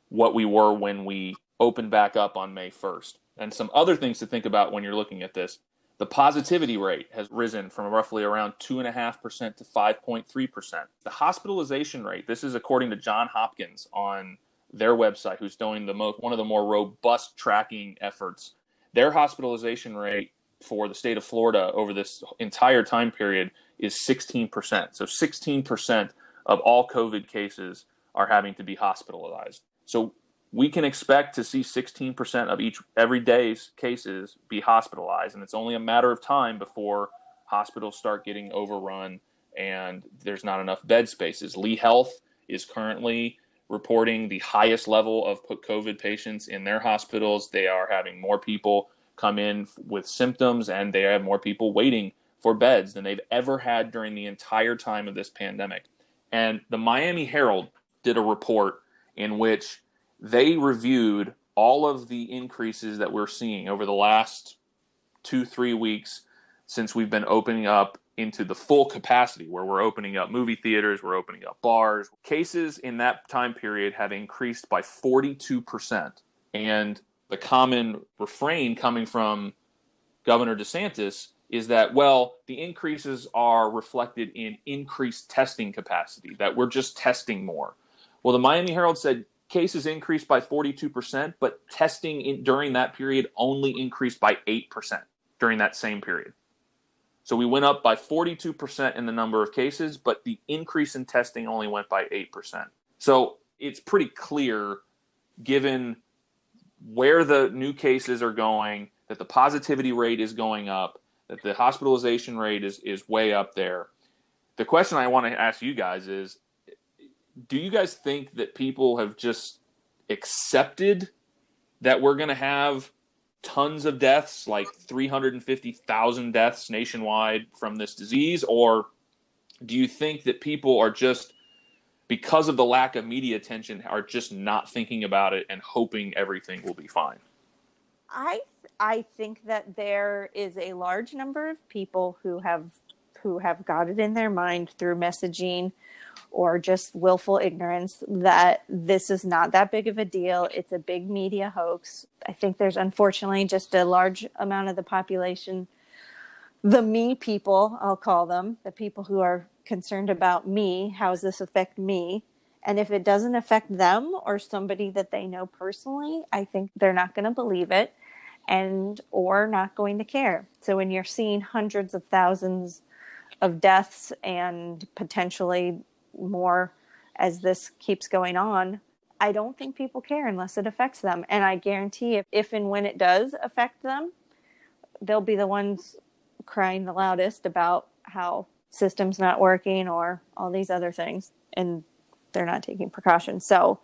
what we were when we opened back up on May 1st. And some other things to think about when you're looking at this. The positivity rate has risen from roughly around 2.5% to 5.3%. The hospitalization rate, this is according to John Hopkins on their website, who's doing the most, one of the more robust tracking efforts. Their hospitalization rate for the state of Florida over this entire time period is 16%. So 16% of all COVID cases are having to be hospitalized. So we can expect to see 16% of each every day's cases be hospitalized and it's only a matter of time before hospitals start getting overrun and there's not enough bed spaces. Lee Health is currently reporting the highest level of COVID patients in their hospitals. They are having more people come in with symptoms and they have more people waiting for beds than they've ever had during the entire time of this pandemic. And the Miami Herald did a report in which they reviewed all of the increases that we're seeing over the last two, three weeks since we've been opening up into the full capacity where we're opening up movie theaters, we're opening up bars. Cases in that time period have increased by 42%. And the common refrain coming from Governor DeSantis is that, well, the increases are reflected in increased testing capacity, that we're just testing more. Well, the Miami Herald said cases increased by 42%, but testing in, during that period only increased by 8% during that same period. So we went up by 42% in the number of cases, but the increase in testing only went by 8%. So it's pretty clear, given where the new cases are going, that the positivity rate is going up, that the hospitalization rate is, is way up there. The question I want to ask you guys is do you guys think that people have just accepted that we're going to have tons of deaths, like 350,000 deaths nationwide from this disease? Or do you think that people are just, because of the lack of media attention, are just not thinking about it and hoping everything will be fine? I I think that there is a large number of people who have who have got it in their mind through messaging or just willful ignorance that this is not that big of a deal. It's a big media hoax. I think there's unfortunately just a large amount of the population, the me people, I'll call them, the people who are concerned about me. How does this affect me? And if it doesn't affect them or somebody that they know personally, I think they're not going to believe it and or not going to care. So when you're seeing hundreds of thousands of deaths and potentially more as this keeps going on, I don't think people care unless it affects them. And I guarantee if, if and when it does affect them, they'll be the ones crying the loudest about how systems not working or all these other things and they're not taking precautions. So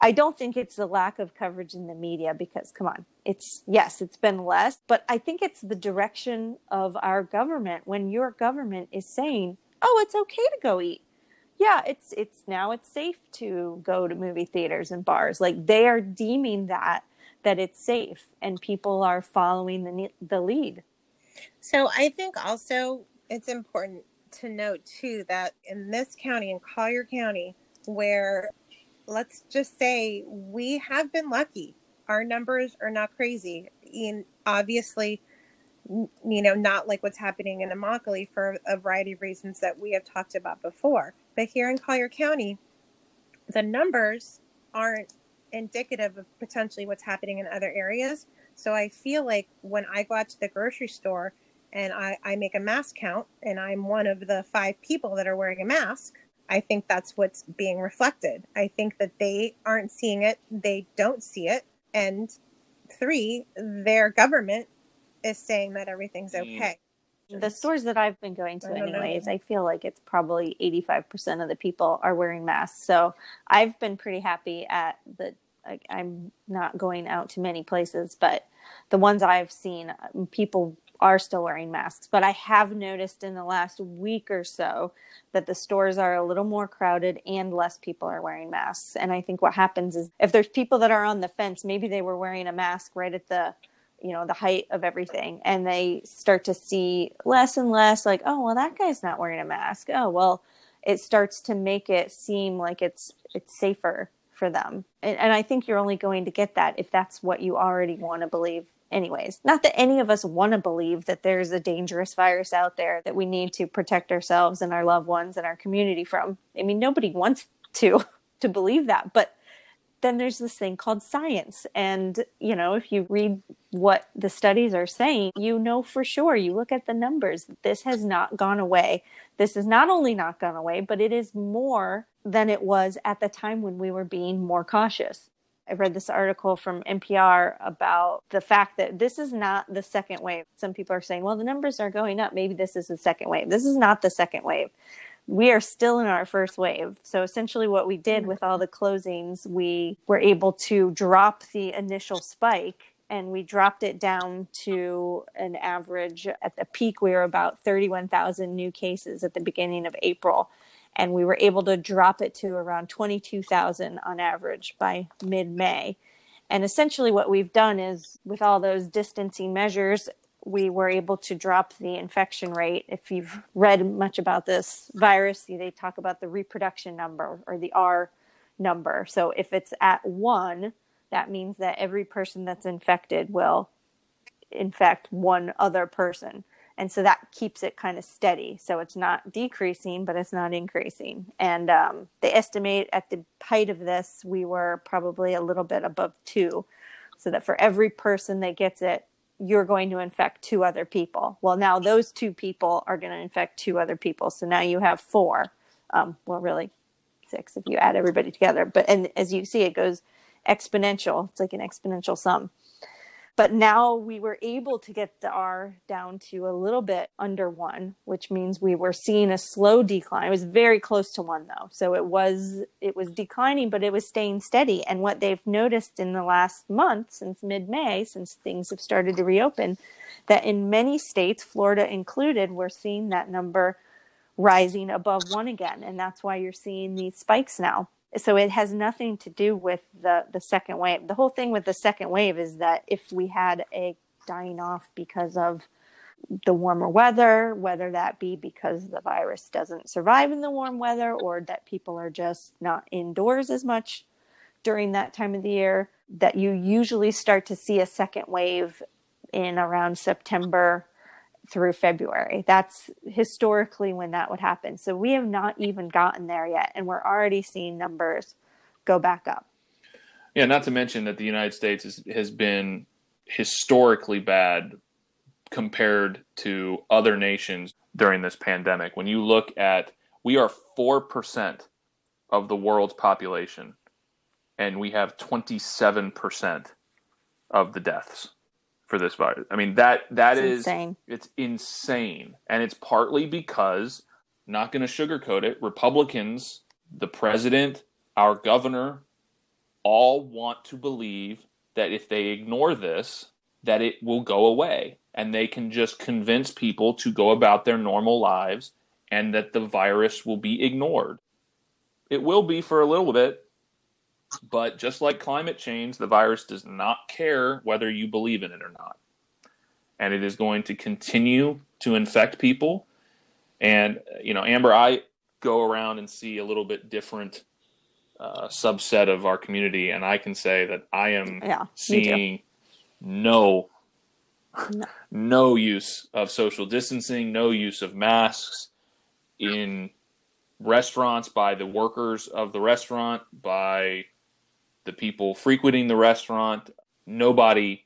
I don't think it's the lack of coverage in the media because come on, it's yes, it's been less, but I think it's the direction of our government when your government is saying, "Oh, it's okay to go eat." Yeah, it's it's now it's safe to go to movie theaters and bars. Like they are deeming that that it's safe, and people are following the the lead. So I think also it's important to note too that in this county, in Collier County, where let's just say we have been lucky, our numbers are not crazy. In obviously, you know, not like what's happening in Immokalee for a variety of reasons that we have talked about before. But here in Collier County, the numbers aren't indicative of potentially what's happening in other areas. So I feel like when I go out to the grocery store and I, I make a mask count and I'm one of the five people that are wearing a mask, I think that's what's being reflected. I think that they aren't seeing it, they don't see it. And three, their government is saying that everything's Mm. okay. The stores that I've been going to, I don't know. anyways, I feel like it's probably 85% of the people are wearing masks. So I've been pretty happy at the, like, I'm not going out to many places, but the ones I've seen, um, people are still wearing masks. But I have noticed in the last week or so that the stores are a little more crowded and less people are wearing masks. And I think what happens is if there's people that are on the fence, maybe they were wearing a mask right at the you know the height of everything. And they start to see less and less like oh well that guy's not wearing a mask. Oh well it starts to make it seem like it's it's safer for them. And, and i think you're only going to get that if that's what you already want to believe anyways. Not that any of us want to believe that there's a dangerous virus out there that we need to protect ourselves and our loved ones and our community from. I mean nobody wants to to believe that but then there's this thing called science. And, you know, if you read what the studies are saying, you know for sure, you look at the numbers, this has not gone away. This has not only not gone away, but it is more than it was at the time when we were being more cautious. I read this article from NPR about the fact that this is not the second wave. Some people are saying, well, the numbers are going up. Maybe this is the second wave. This is not the second wave we are still in our first wave. So essentially, what we did mm. with all the closings, we were able to drop the initial spike and we dropped it down to an average at the peak we were about 31,000 new cases at the beginning of April and we were able to drop it to around 22,000 on average by mid-May. And essentially what we've done is with all those distancing measures we were able to drop the infection rate. If you've read much about this virus, they talk about the reproduction number or the R number. So if it's at one, that means that every person that's infected will infect one other person. And so that keeps it kind of steady. So it's not decreasing, but it's not increasing. And um, they estimate at the height of this, we were probably a little bit above two. So that for every person that gets it, you're going to infect two other people. Well, now those two people are going to infect two other people. So now you have four. Um, well, really six if you add everybody together. But and as you see, it goes exponential. It's like an exponential sum. But now we were able to get the R down to a little bit under one, which means we were seeing a slow decline. It was very close to one though. So it was it was declining, but it was staying steady. And what they've noticed in the last month, since mid-May, since things have started to reopen, that in many states, Florida included, we're seeing that number rising above one again. And that's why you're seeing these spikes now so it has nothing to do with the the second wave. The whole thing with the second wave is that if we had a dying off because of the warmer weather whether that be because the virus doesn't survive in the warm weather or that people are just not indoors as much during that time of the year that you usually start to see a second wave in around September through February. That's historically when that would happen. So we have not even gotten there yet, and we're already seeing numbers go back up. Yeah, not to mention that the United States is, has been historically bad compared to other nations during this pandemic. When you look at, we are 4% of the world's population, and we have 27% of the deaths for this virus. I mean that that it's is insane. it's insane, and it's partly because not going to sugarcoat it. Republicans, the president, our governor, all want to believe that if they ignore this, that it will go away, and they can just convince people to go about their normal lives, and that the virus will be ignored. It will be for a little bit, but just like climate change, the virus does not care whether you believe in it or not. And it is going to continue to infect people. And, you know, Amber, I go around and see a little bit different uh, subset of our community. And I can say that I am Yeah, seeing no, No. no use of social distancing, no use of masks in restaurants by the workers of the restaurant, by the people frequenting the restaurant. Nobody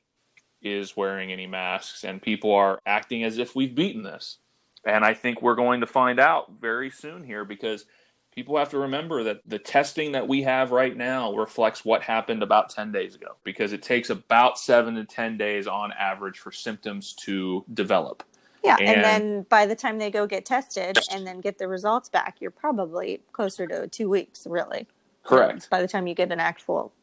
is wearing any masks, and people are acting as if we've beaten this. And I think we're going to find out very soon here because people have to remember that the testing that we have right now reflects what happened about 10 days ago because it takes about seven to 10 days on average for symptoms to develop. Yeah, And- and, then by the time they go get tested and then get the results back, you're probably closer to two weeks, really. Correct. By the time you get an actual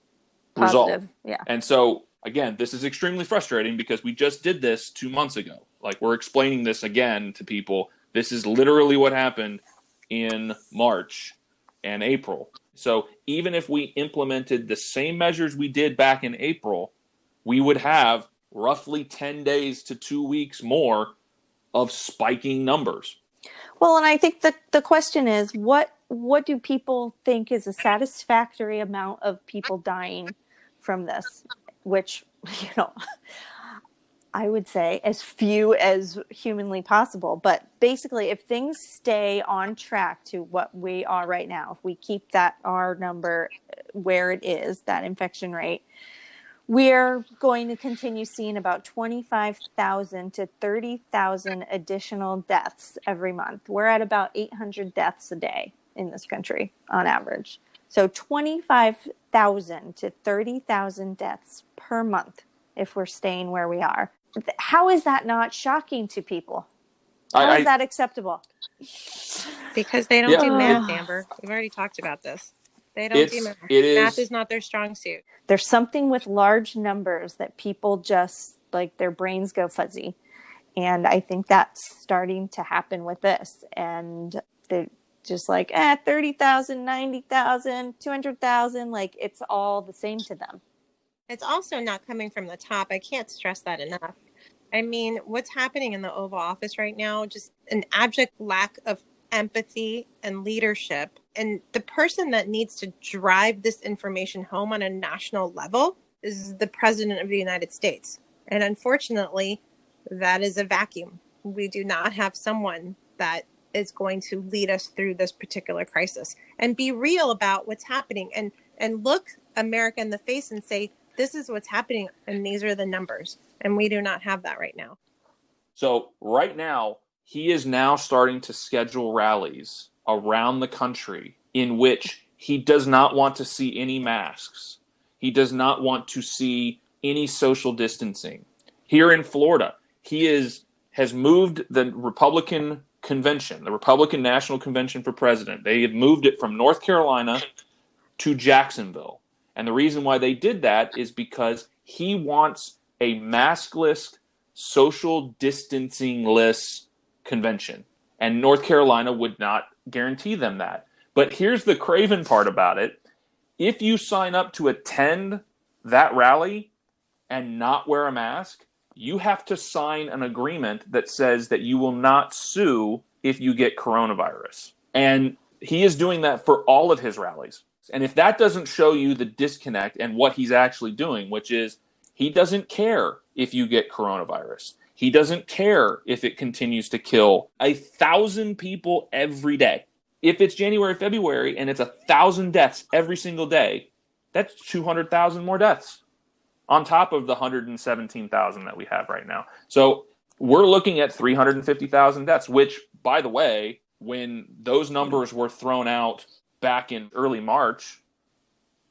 Result. yeah. And so, again, this is extremely frustrating because we just did this two months ago. Like, we're explaining this again to people. This is literally what happened in March and April. So, even if we implemented the same measures we did back in April, we would have roughly 10 days to two weeks more of spiking numbers. Well, and I think the the question is what what do people think is a satisfactory amount of people dying from this? Which you know, I would say as few as humanly possible. But basically, if things stay on track to what we are right now, if we keep that R number where it is, that infection rate, we're going to continue seeing about 25,000 to 30,000 additional deaths every month. We're at about 800 deaths a day in this country on average. So 25,000 to 30,000 deaths per month if we're staying where we are. How is that not shocking to people? How is I, I, that acceptable? Because they don't Yeah. do math, Amber. We've already talked about this. They don't do math. it is- Math is not their strong suit. There's something with large numbers that people just like their brains go fuzzy. And I think that's starting to happen with this. And they're just like, eh, 30,000, 90,000, 200,000. Like it's all the same to them. It's also not coming from the top. I can't stress that enough. I mean, what's happening in the Oval Office right now, just an abject lack of empathy and leadership. And the person that needs to drive this information home on a national level is the President of the United States. And unfortunately, that is a vacuum. We do not have someone that is going to lead us through this particular crisis and be real about what's happening and and look America in the face and say this is what's happening and these are the numbers and we do not have that right now. So right now, he is now starting to schedule rallies around the country in which he does not want to see any masks. He does not want to see any social distancing. Here in Florida, he is has moved the Republican convention, the Republican National Convention for President. They have moved it from North Carolina to Jacksonville. And the reason why they did that is because he wants a maskless, social distancing-less convention. And North Carolina would not guarantee them that. But here's the craven part about it. If you sign up to attend that rally and not wear a mask, you have to sign an agreement that says that you will not sue if you get coronavirus. And he is doing that for all of his rallies. And if that doesn't show you the disconnect and what he's actually doing, which is he doesn't care if you get coronavirus. He doesn't care if it continues to kill a thousand people every day. If it's January, February, and it's a thousand deaths every single day, that's 200,000 more deaths on top of the 117,000 that we have right now. So we're looking at 350,000 deaths, which, by the way, when those numbers were thrown out back in early March,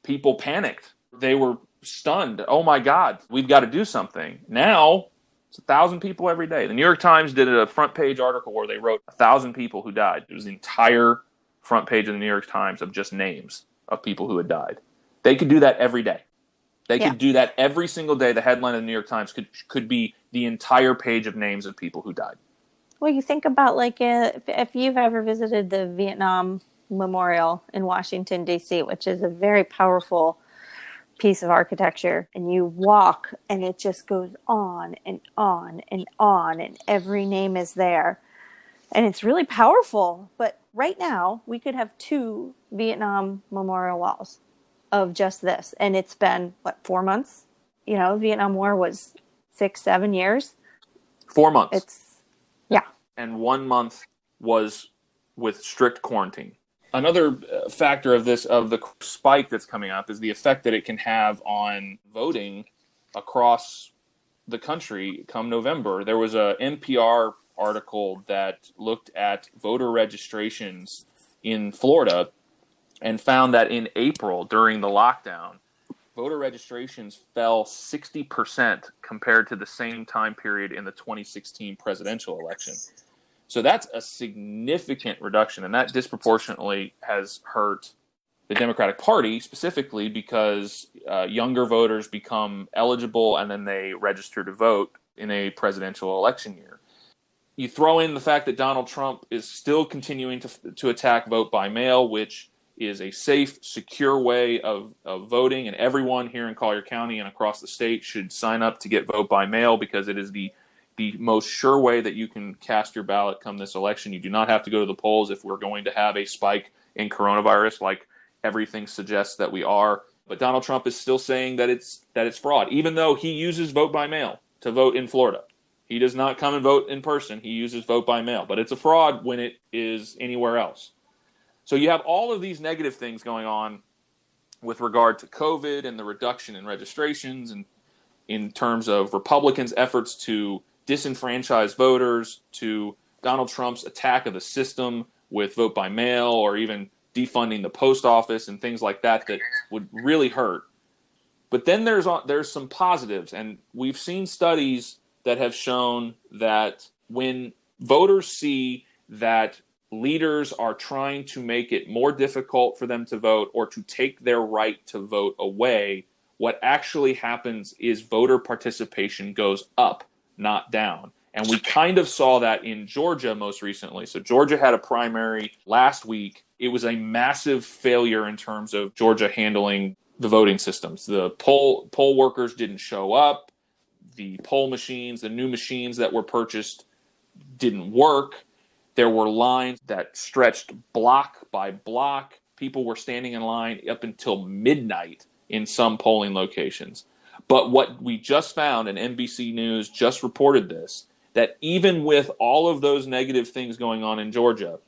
people panicked. They were stunned. Oh my God, we've got to do something. Now it's a thousand people every day. The New York Times did a front page article where they wrote a thousand people who died. It was the entire front page of the New York Times of just names of people who had died. They could do that every day. They Yeah. could do that every single day. The headline of the New York Times could could be the entire page of names of people who died. Well, you think about like uh, if, if you've ever visited the Vietnam Memorial in Washington, D.C., which is a very powerful piece of architecture, and you walk and it just goes on and on and on, and every name is there. And it's really powerful. But right now, we could have two Vietnam Memorial walls of just this. And it's been, what, four months? You know, Vietnam War was six, seven years. Four months. It's, yeah. and one month was with strict quarantine. Another uh, factor of this of the spike that's coming up is the effect that it can have on voting across the country come November. There was a NPR article that looked at voter registrations in Florida and found that in April during the lockdown, voter registrations fell 60% compared to the same time period in the 2016 presidential election. So that's a significant reduction, and that disproportionately has hurt the Democratic Party specifically because uh, younger voters become eligible and then they register to vote in a presidential election year. You throw in the fact that Donald Trump is still continuing to, to attack vote by mail, which is a safe, secure way of, of voting, and everyone here in Collier County and across the state should sign up to get vote by mail because it is the the most sure way that you can cast your ballot come this election. You do not have to go to the polls if we're going to have a spike in coronavirus, like everything suggests that we are. But Donald Trump is still saying that it's that it's fraud, even though he uses vote by mail to vote in Florida. He does not come and vote in person. He uses vote by mail, but it's a fraud when it is anywhere else. So you have all of these negative things going on with regard to COVID and the reduction in registrations and in terms of Republicans' efforts to disenfranchise voters, to Donald Trump's attack of the system with vote by mail or even defunding the post office and things like that that would really hurt. But then there's uh, there's some positives and we've seen studies that have shown that when voters see that leaders are trying to make it more difficult for them to vote or to take their right to vote away, what actually happens is voter participation goes up, not down. And we kind of saw that in Georgia most recently. So, Georgia had a primary last week. It was a massive failure in terms of Georgia handling the voting systems. The poll poll workers didn't show up. The poll machines, the new machines that were purchased, didn't work. There were lines that stretched block by block. People were standing in line up until midnight in some polling locations. But what we just found, and NBC News just reported this, that even with all of those negative things going on in Georgia,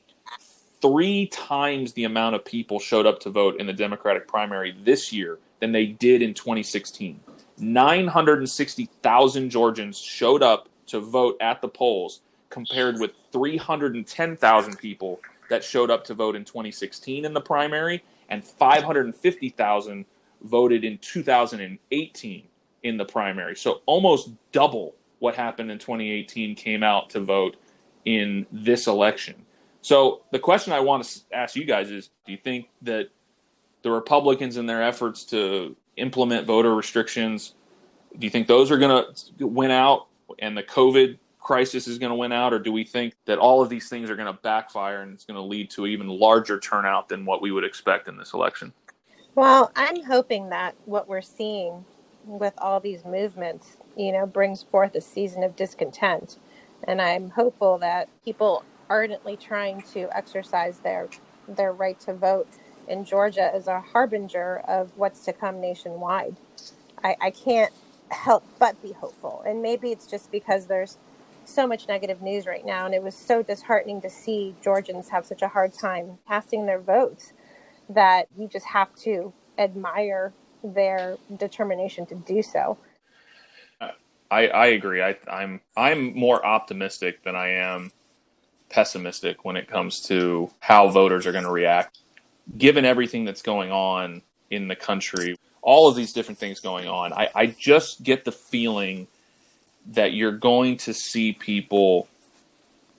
three times the amount of people showed up to vote in the Democratic primary this year than they did in 2016. 960,000 Georgians showed up to vote at the polls compared with 310,000 people that showed up to vote in 2016 in the primary and 550,000 voted in 2018 in the primary. So almost double what happened in 2018 came out to vote in this election. So the question I want to ask you guys is do you think that the Republicans in their efforts to implement voter restrictions do you think those are going to win out and the COVID crisis is going to win out, or do we think that all of these things are going to backfire and it's going to lead to even larger turnout than what we would expect in this election? Well, I'm hoping that what we're seeing with all these movements, you know, brings forth a season of discontent. And I'm hopeful that people ardently trying to exercise their their right to vote in Georgia is a harbinger of what's to come nationwide. I, I can't help but be hopeful. And maybe it's just because there's so much negative news right now, and it was so disheartening to see Georgians have such a hard time casting their votes that you just have to admire their determination to do so. I, I agree. I, I'm I'm more optimistic than I am pessimistic when it comes to how voters are going to react, given everything that's going on in the country, all of these different things going on. I, I just get the feeling that you're going to see people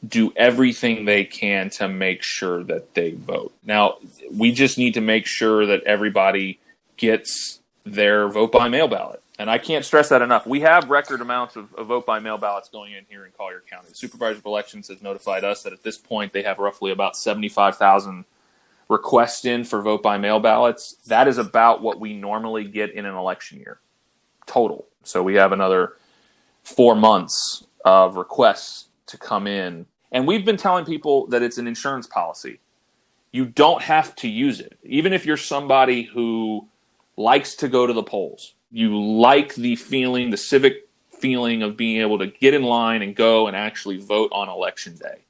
do everything they can to make sure that they vote. Now, we just need to make sure that everybody gets their vote by mail ballot. And I can't stress that enough. We have record amounts of, of vote by mail ballots going in here in Collier County. The Supervisor of Elections has notified us that at this point they have roughly about 75,000 requests in for vote by mail ballots. That is about what we normally get in an election year total. So we have another four months of requests to come in. And we've been telling people that it's an insurance policy. You don't have to use it. Even if you're somebody who likes to go to the polls, you like the feeling, the civic feeling of being able to get in line and go and actually vote on election day.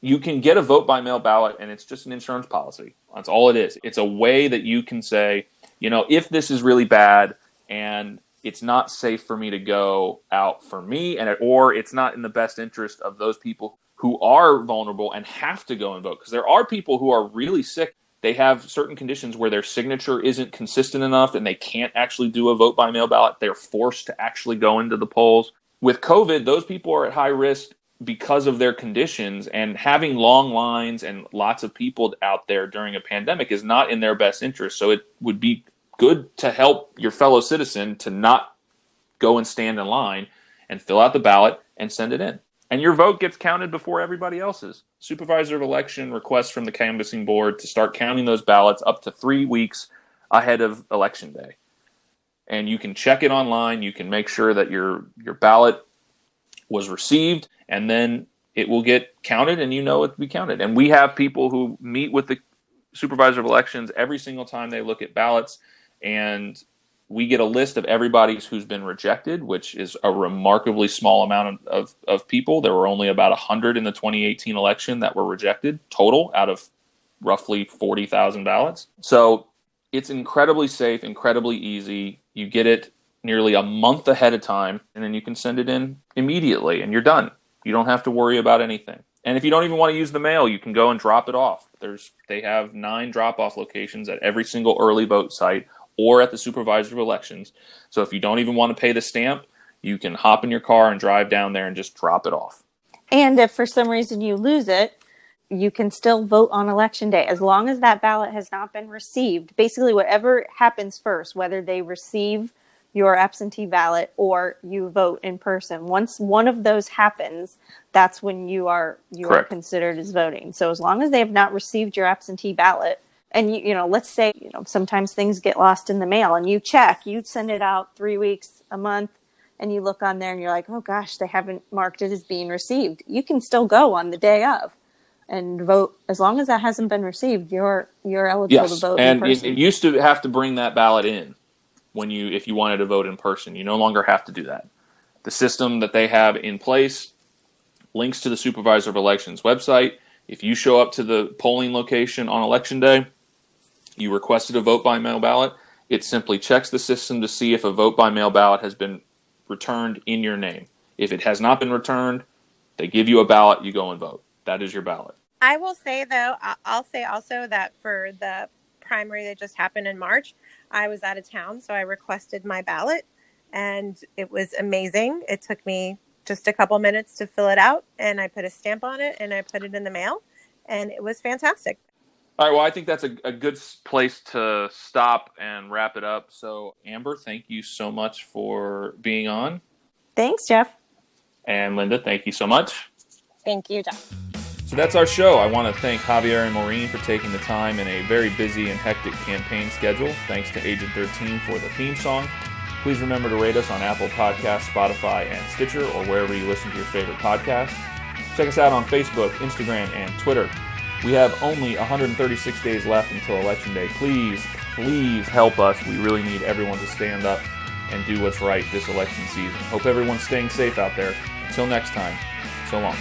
You can get a vote by mail ballot, and it's just an insurance policy. That's all it is. It's a way that you can say, you know, if this is really bad and it's not safe for me to go out for me and or it's not in the best interest of those people who are vulnerable and have to go and vote. Because there are people who are really sick. They have certain conditions where their signature isn't consistent enough and they can't actually do a vote by mail ballot. They're forced to actually go into the polls. With covid those people are at high risk because of their conditions and having long lines and lots of people out there during a pandemic is not in their best interest. So it would be good to help your fellow citizen to not go and stand in line and fill out the ballot and send it in. And your vote gets counted before everybody else's. Supervisor of election requests from the canvassing board to start counting those ballots up to three weeks ahead of election day. And you can check it online. You can make sure that your your ballot was received, and then it will get counted, and you know it will be counted. And we have people who meet with the supervisor of elections every single time they look at ballots and we get a list of everybody who's been rejected, which is a remarkably small amount of, of, of people. There were only about 100 in the 2018 election that were rejected total out of roughly 40,000 ballots. So it's incredibly safe, incredibly easy. You get it nearly a month ahead of time, and then you can send it in immediately, and you're done. You don't have to worry about anything. And if you don't even want to use the mail, you can go and drop it off. There's they have nine drop-off locations at every single early vote site or at the supervisor of elections. So if you don't even want to pay the stamp, you can hop in your car and drive down there and just drop it off. And if for some reason you lose it, you can still vote on election day as long as that ballot has not been received. Basically, whatever happens first, whether they receive your absentee ballot or you vote in person. Once one of those happens, that's when you are you Correct. are considered as voting. So as long as they have not received your absentee ballot, and you you know, let's say you know sometimes things get lost in the mail, and you check, you send it out three weeks, a month, and you look on there and you're like, oh gosh, they haven't marked it as being received. You can still go on the day of and vote as long as that hasn't been received. You're you're eligible to Yes, vote in and it, it used to have to bring that ballot in when you if you wanted to vote in person. You no longer have to do that. The system that they have in place links to the supervisor of elections website. If you show up to the polling location on election day, you requested a vote by mail ballot. It simply checks the system to see if a vote by mail ballot has been returned in your name. If it has not been returned, they give you a ballot. You go and vote. That is your ballot. I will say though, I'll say also that for the primary that just happened in March, I was out of town, so I requested my ballot, and it was amazing. It took me just a couple minutes to fill it out, and I put a stamp on it, and I put it in the mail, and it was fantastic. All right. Well, I think that's a, a good place to stop and wrap it up. So, Amber, thank you so much for being on. Thanks, Jeff. And Linda, thank you so much. Thank you, Jeff. So that's our show. I want to thank Javier and Maureen for taking the time in a very busy and hectic campaign schedule. Thanks to Agent 13 for the theme song. Please remember to rate us on Apple Podcasts, Spotify, and Stitcher, or wherever you listen to your favorite podcast. Check us out on Facebook, Instagram, and Twitter. We have only 136 days left until Election Day. Please, please help us. We really need everyone to stand up and do what's right this election season. Hope everyone's staying safe out there. Until next time, so long.